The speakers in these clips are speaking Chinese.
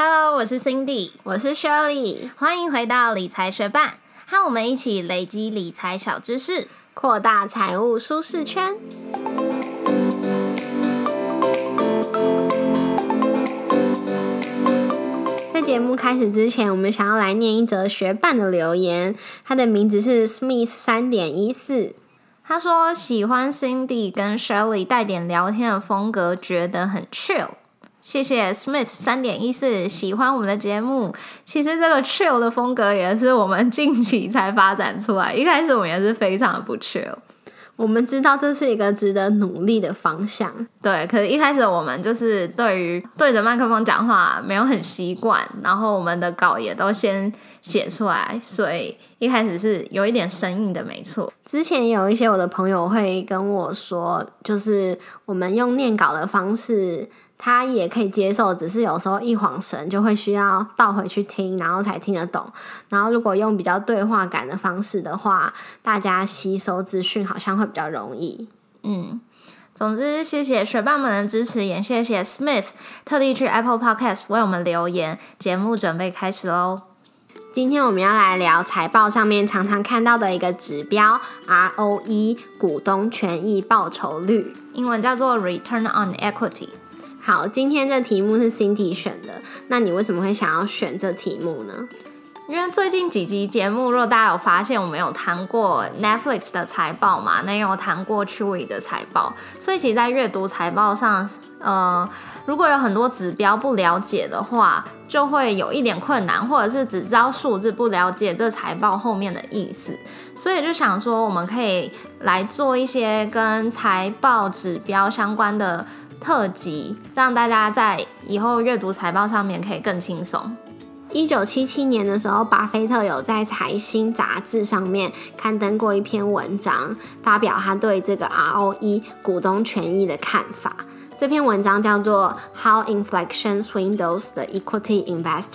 Hello，我是 Cindy，我是 Shirley，欢迎回到理财学伴，和我们一起累积理财小知识，扩大财务舒适圈。在节目开始之前，我们想要来念一则学伴的留言，他的名字是 Smith 三点一四。他说喜欢 Cindy 跟 Shirley 带点聊天的风格，觉得很 chill。谢谢 Smith 三点一四，喜欢我们的节目。其实这个 chill 的风格也是我们近期才发展出来，一开始我们也是非常的不 chill。我们知道这是一个值得努力的方向，对。可是，一开始我们就是对于对着麦克风讲话没有很习惯，然后我们的稿也都先写出来，所以一开始是有一点生硬的，没错。之前有一些我的朋友会跟我说，就是我们用念稿的方式。他也可以接受，只是有时候一晃神就会需要倒回去听，然后才听得懂。然后如果用比较对话感的方式的话，大家吸收资讯好像会比较容易。嗯，总之谢谢学霸们的支持，也谢谢 Smith 特地去 Apple Podcast 为我们留言。节目准备开始喽！今天我们要来聊财报上面常常看到的一个指标 ROE 股东权益报酬率，英文叫做 Return on Equity。好，今天这题目是 Cindy 选的，那你为什么会想要选这题目呢？因为最近几集节目，如果大家有发现，我们有谈过 Netflix 的财报嘛，那也有谈过 Chewy 的财报，所以其实，在阅读财报上，呃，如果有很多指标不了解的话，就会有一点困难，或者是只知道数字，不了解这财报后面的意思，所以就想说，我们可以来做一些跟财报指标相关的。特辑让大家在以后阅读财报上面可以更轻松。一九七七年的时候，巴菲特有在财新杂志上面刊登过一篇文章，发表他对这个 ROE 股东权益的看法。这篇文章叫做《How Inflation Swindles the Equity Investor》。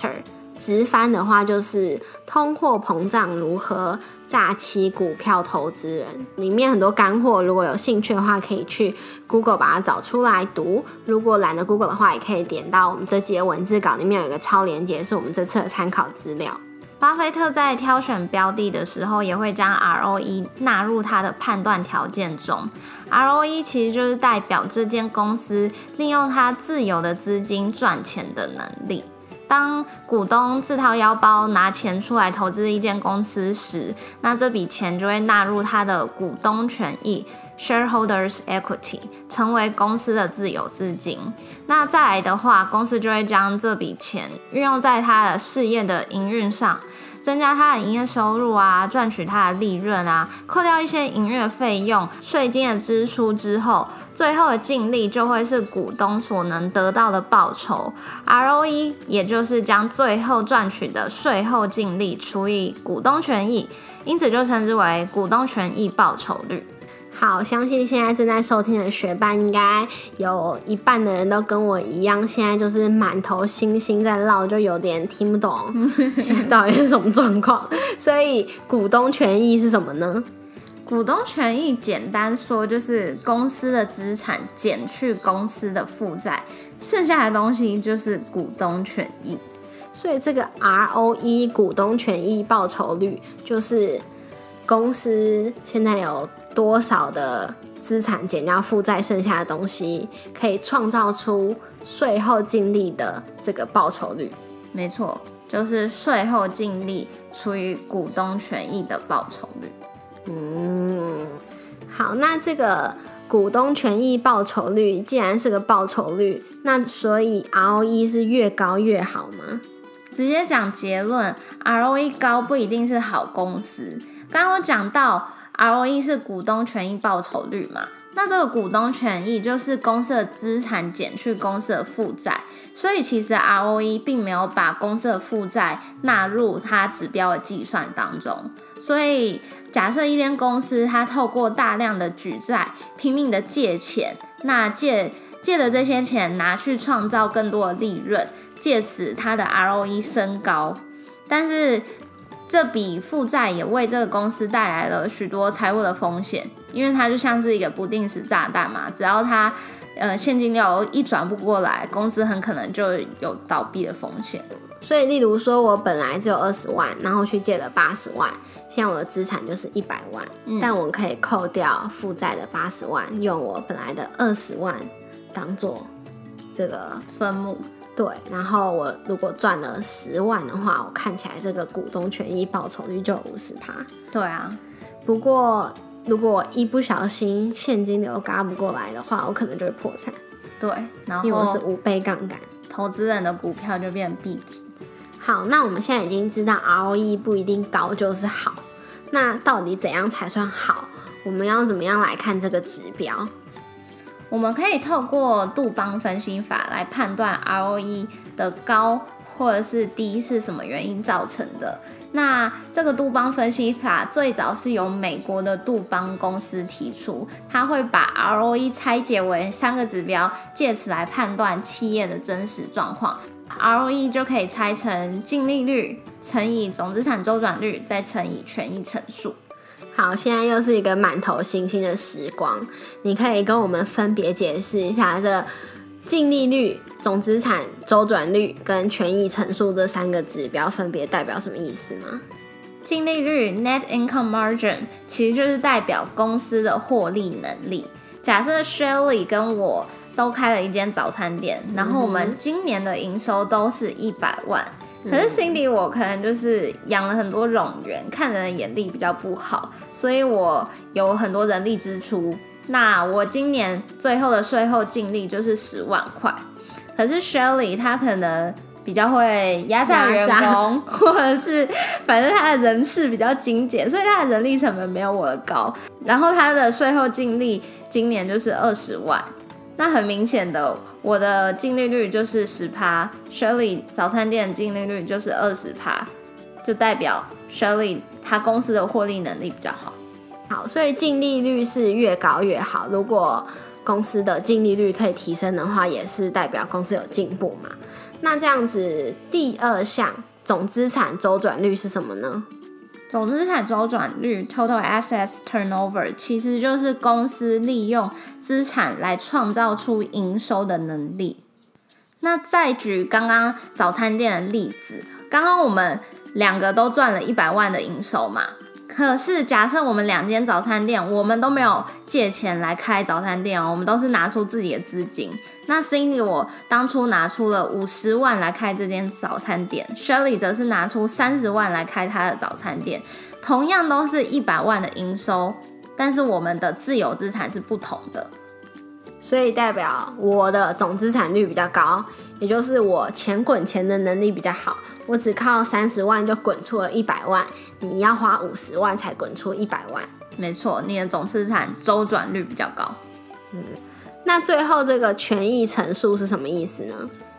直翻的话就是通货膨胀如何诈欺股票投资人，里面很多干货，如果有兴趣的话，可以去 Google 把它找出来读。如果懒得 Google 的话，也可以点到我们这节文字稿里面有一个超连接，是我们这次的参考资料。巴菲特在挑选标的的时候，也会将 ROE 纳入他的判断条件中。ROE 其实就是代表这间公司利用它自由的资金赚钱的能力。当股东自掏腰包拿钱出来投资一间公司时，那这笔钱就会纳入他的股东权益 （shareholders equity），成为公司的自有资金。那再来的话，公司就会将这笔钱运用在他的事业的营运上。增加他的营业收入啊，赚取他的利润啊，扣掉一些营业费用、税金的支出之后，最后的净利就会是股东所能得到的报酬，ROE，也就是将最后赚取的税后净利除以股东权益，因此就称之为股东权益报酬率。好，相信现在正在收听的学伴，应该有一半的人都跟我一样，现在就是满头星星在绕，就有点听不懂 现在到底是什么状况。所以，股东权益是什么呢？股东权益简单说就是公司的资产减去公司的负债，剩下的东西就是股东权益。所以，这个 ROE 股东权益报酬率就是公司现在有。多少的资产减掉负债，剩下的东西可以创造出税后净利的这个报酬率？没错，就是税后净利除以股东权益的报酬率。嗯，好，那这个股东权益报酬率既然是个报酬率，那所以 ROE 是越高越好吗？直接讲结论，ROE 高不一定是好公司。刚刚我讲到。ROE 是股东权益报酬率嘛？那这个股东权益就是公司的资产减去公司的负债，所以其实 ROE 并没有把公司的负债纳入它指标的计算当中。所以假设一间公司它透过大量的举债，拼命的借钱，那借借的这些钱拿去创造更多的利润，借此它的 ROE 升高，但是。这笔负债也为这个公司带来了许多财务的风险，因为它就像是一个不定时炸弹嘛，只要它呃现金流一转不过来，公司很可能就有倒闭的风险。所以，例如说，我本来只有二十万，然后去借了八十万，现在我的资产就是一百万，但我可以扣掉负债的八十万，用我本来的二十万当做这个分母。对，然后我如果赚了十万的话，我看起来这个股东权益报酬率就五十趴。对啊，不过如果一不小心现金流嘎不过来的话，我可能就会破产。对，然后因为我是五倍杠杆，投资人的股票就变壁纸。好，那我们现在已经知道 ROE 不一定高就是好，那到底怎样才算好？我们要怎么样来看这个指标？我们可以透过杜邦分析法来判断 ROE 的高或者是低是什么原因造成的。那这个杜邦分析法最早是由美国的杜邦公司提出，它会把 ROE 拆解为三个指标，借此来判断企业的真实状况。ROE 就可以拆成净利率乘以总资产周转率，再乘以权益乘数。好，现在又是一个满头星星的时光，你可以跟我们分别解释一下这净利率、总资产周转率跟权益乘数这三个指标分别代表什么意思吗？净利率 （Net Income Margin） 其实就是代表公司的获利能力。假设 Shelly 跟我都开了一间早餐店，然后我们今年的营收都是一百万。可是 Cindy 我可能就是养了很多冗员，看人的眼力比较不好，所以我有很多人力支出。那我今年最后的税后净利就是十万块。可是 Shelly 他可能比较会压榨员工，或者是反正他的人事比较精简，所以他的人力成本没有我的高。然后他的税后净利今年就是二十万。那很明显的，我的净利率就是十趴，Shirley 早餐店净利率就是二十趴，就代表 Shirley 他公司的获利能力比较好。好，所以净利率是越高越好。如果公司的净利率可以提升的话，也是代表公司有进步嘛。那这样子，第二项总资产周转率是什么呢？总资产周转率 （Total Assets Turnover） 其实就是公司利用资产来创造出营收的能力。那再举刚刚早餐店的例子，刚刚我们两个都赚了一百万的营收嘛。可是，假设我们两间早餐店，我们都没有借钱来开早餐店哦，我们都是拿出自己的资金。那 Cindy 我当初拿出了五十万来开这间早餐店，Shirley 则是拿出三十万来开他的早餐店，同样都是一百万的营收，但是我们的自有资产是不同的。所以代表我的总资产率比较高，也就是我钱滚钱的能力比较好。我只靠三十万就滚出了一百万，你要花五十万才滚出一百万。没错，你的总资产周转率比较高。嗯，那最后这个权益乘数是什么意思呢？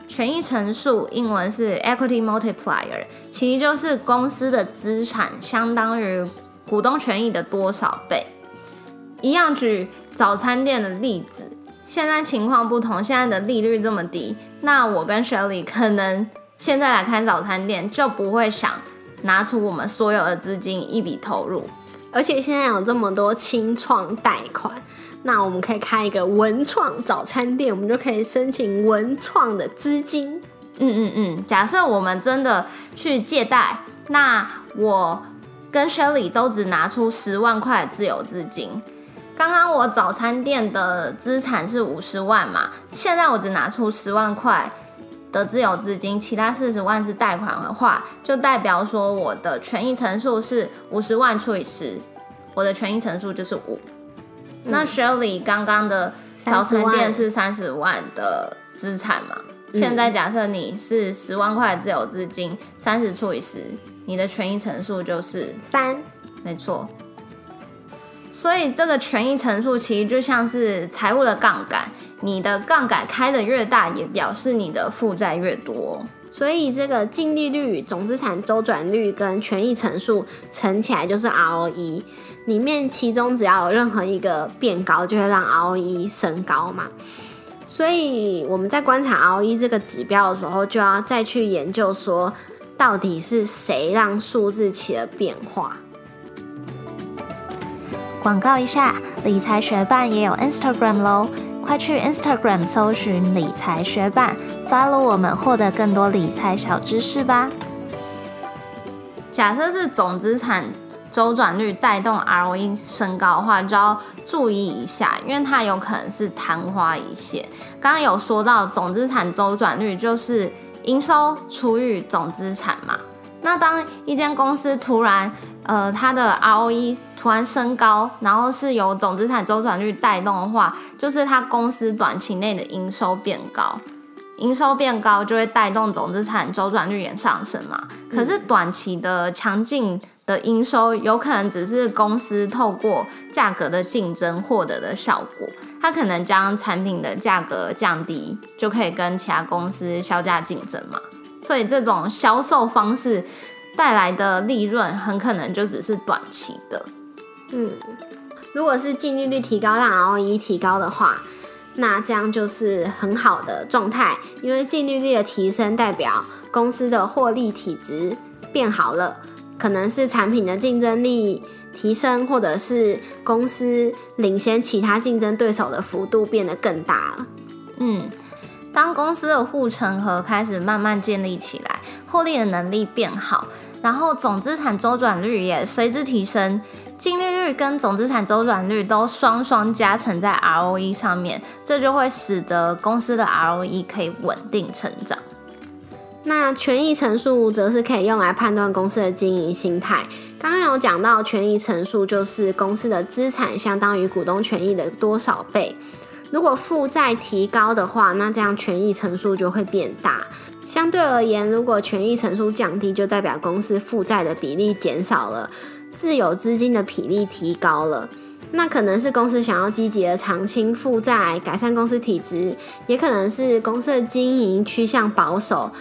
权益乘数英文是 equity multiplier，其实就是公司的资产相当于股东权益的多少倍。一样举早餐店的例子。现在情况不同，现在的利率这么低，那我跟 Shelly 可能现在来开早餐店就不会想拿出我们所有的资金一笔投入，而且现在有这么多清创贷款，那我们可以开一个文创早餐店，我们就可以申请文创的资金。嗯嗯嗯，假设我们真的去借贷，那我跟 Shelly 都只拿出十万块自有资金。刚刚我早餐店的资产是五十万嘛，现在我只拿出十万块的自有资金，其他四十万是贷款的话，就代表说我的权益乘数是五十万除以十，我的权益乘数就是五。那 Shirley 刚刚的早餐店是三十万的资产嘛，现在假设你是十万块自有资金，三十除以十，你的权益乘数就是三，没错。所以这个权益乘数其实就像是财务的杠杆，你的杠杆开的越大，也表示你的负债越多。所以这个净利率、总资产周转率跟权益乘数乘起来就是 ROE，里面其中只要有任何一个变高，就会让 ROE 升高嘛。所以我们在观察 ROE 这个指标的时候，就要再去研究说，到底是谁让数字起了变化。广告一下，理财学办也有 Instagram 喽。快去 Instagram 搜寻理财学伴，follow 我们，获得更多理财小知识吧。假设是总资产周转率带动 ROE 升高的话，就要注意一下，因为它有可能是昙花一现。刚刚有说到总资产周转率就是营收除以总资产嘛。那当一间公司突然呃它的 ROE 突然升高，然后是由总资产周转率带动的话，就是它公司短期内的营收变高，营收变高就会带动总资产周转率也上升嘛。可是短期的强劲的营收有可能只是公司透过价格的竞争获得的效果，它可能将产品的价格降低，就可以跟其他公司销价竞争嘛。所以这种销售方式带来的利润很可能就只是短期的。嗯，如果是净利率提高让 ROE 提高的话，那这样就是很好的状态，因为净利率的提升代表公司的获利体质变好了，可能是产品的竞争力提升，或者是公司领先其他竞争对手的幅度变得更大了。嗯。当公司的护城河开始慢慢建立起来，获利的能力变好，然后总资产周转率也随之提升，净利率跟总资产周转率都双双加成在 ROE 上面，这就会使得公司的 ROE 可以稳定成长。那权益乘数则是可以用来判断公司的经营心态。刚刚有讲到，权益乘数就是公司的资产相当于股东权益的多少倍。如果负债提高的话，那这样权益乘数就会变大。相对而言，如果权益乘数降低，就代表公司负债的比例减少了，自有资金的比例提高了。那可能是公司想要积极的偿清负债，改善公司体质，也可能是公司的经营趋向保守。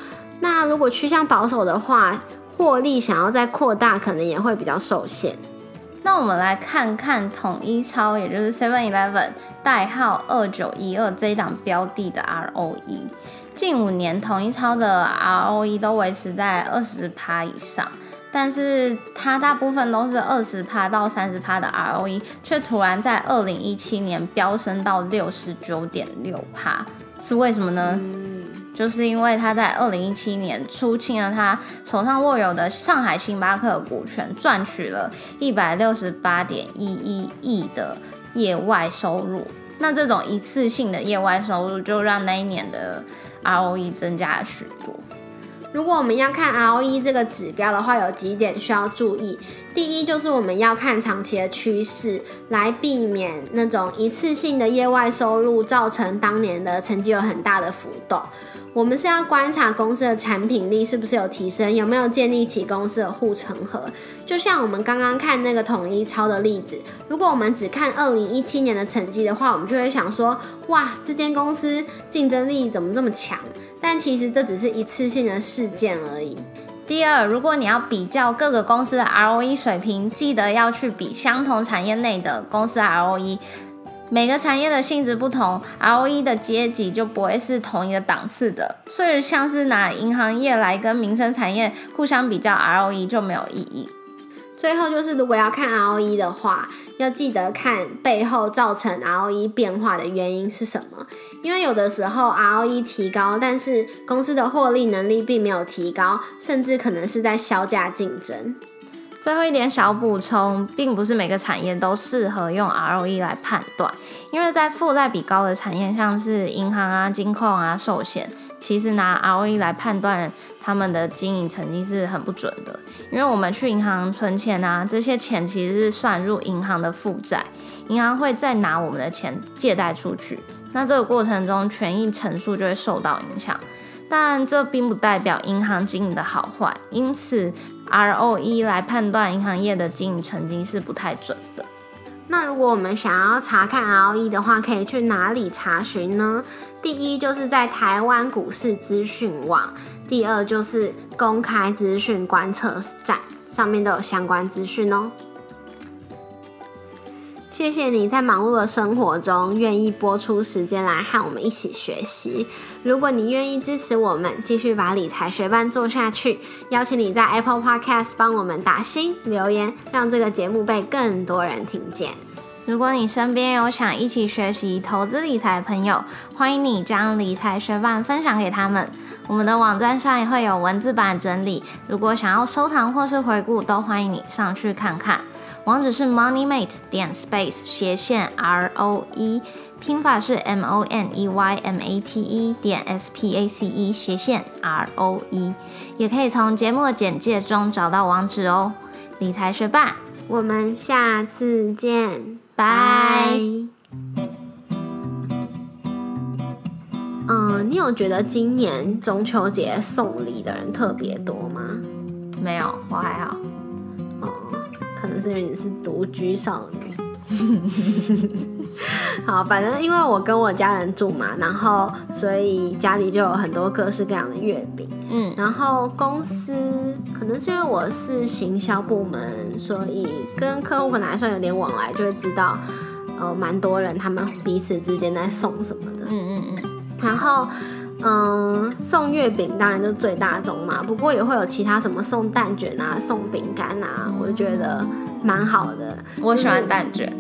那如果趋向保守的话，获利想要再扩大，可能也会比较受限。那我们来看看统一超，也就是 Seven Eleven 代号二九一二这一档标的的 ROE，近五年统一超的 ROE 都维持在二十趴以上，但是它大部分都是二十趴到三十趴的 ROE，却突然在二零一七年飙升到六十九点六趴，是为什么呢？就是因为他在二零一七年出清了他手上握有的上海星巴克股权，赚取了一百六十八点一一亿的业外收入。那这种一次性的业外收入，就让那一年的 ROE 增加了许多。如果我们要看 ROE 这个指标的话，有几点需要注意。第一，就是我们要看长期的趋势，来避免那种一次性的业外收入造成当年的成绩有很大的浮动。我们是要观察公司的产品力是不是有提升，有没有建立起公司的护城河。就像我们刚刚看那个统一超的例子，如果我们只看二零一七年的成绩的话，我们就会想说，哇，这间公司竞争力怎么这么强？但其实这只是一次性的事件而已。第二，如果你要比较各个公司的 ROE 水平，记得要去比相同产业内的公司 ROE。每个产业的性质不同，ROE 的阶级就不会是同一个档次的。所以，像是拿银行业来跟民生产业互相比较，ROE 就没有意义。最后就是，如果要看 ROE 的话，要记得看背后造成 ROE 变化的原因是什么。因为有的时候 ROE 提高，但是公司的获利能力并没有提高，甚至可能是在销价竞争。最后一点小补充，并不是每个产业都适合用 ROE 来判断，因为在负债比高的产业，像是银行啊、金控啊、寿险，其实拿 ROE 来判断他们的经营成绩是很不准的。因为我们去银行存钱啊，这些钱其实是算入银行的负债，银行会再拿我们的钱借贷出去，那这个过程中权益乘数就会受到影响。但这并不代表银行经营的好坏，因此 ROE 来判断银行业的经营成绩是不太准的。那如果我们想要查看 ROE 的话，可以去哪里查询呢？第一就是在台湾股市资讯网，第二就是公开资讯观测站，上面都有相关资讯哦。谢谢你在忙碌的生活中愿意播出时间来和我们一起学习。如果你愿意支持我们，继续把理财学班做下去，邀请你在 Apple Podcast 帮我们打星留言，让这个节目被更多人听见。如果你身边有想一起学习投资理财的朋友，欢迎你将理财学伴分享给他们。我们的网站上也会有文字版整理，如果想要收藏或是回顾，都欢迎你上去看看。网址是 moneymate 点 space 斜线 r o e，拼法是 m o n e y m a t e 点 s p a c e 斜线 r o e，也可以从节目的简介中找到网址哦。理财学霸，我们下次见。拜。嗯，你有觉得今年中秋节送礼的人特别多吗？没有，我还好。哦，可能是因为你是独居少女。好，反正因为我跟我家人住嘛，然后所以家里就有很多各式各样的月饼。嗯，然后公司可能是因为我是行销部门，所以跟客户可能还算有点往来，就会知道呃蛮多人他们彼此之间在送什么的。嗯嗯嗯。然后嗯，送月饼当然就最大宗嘛，不过也会有其他什么送蛋卷啊、送饼干啊，我就觉得蛮好的。我喜欢蛋卷。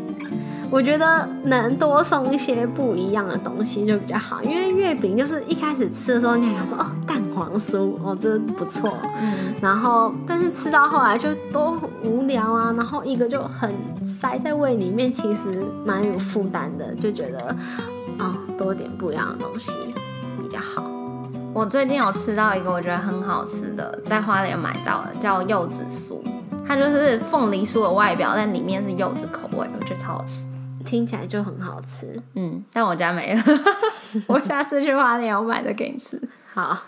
我觉得能多送一些不一样的东西就比较好，因为月饼就是一开始吃的时候，你还想说哦蛋黄酥哦这不错，嗯，然后但是吃到后来就都无聊啊，然后一个就很塞在胃里面，其实蛮有负担的，就觉得哦多点不一样的东西比较好。我最近有吃到一个我觉得很好吃的，在花莲买到的，叫柚子酥，它就是凤梨酥的外表，但里面是柚子口味，我觉得超好吃。听起来就很好吃，嗯，但我家没了，我下次去花莲我买的给你吃。好。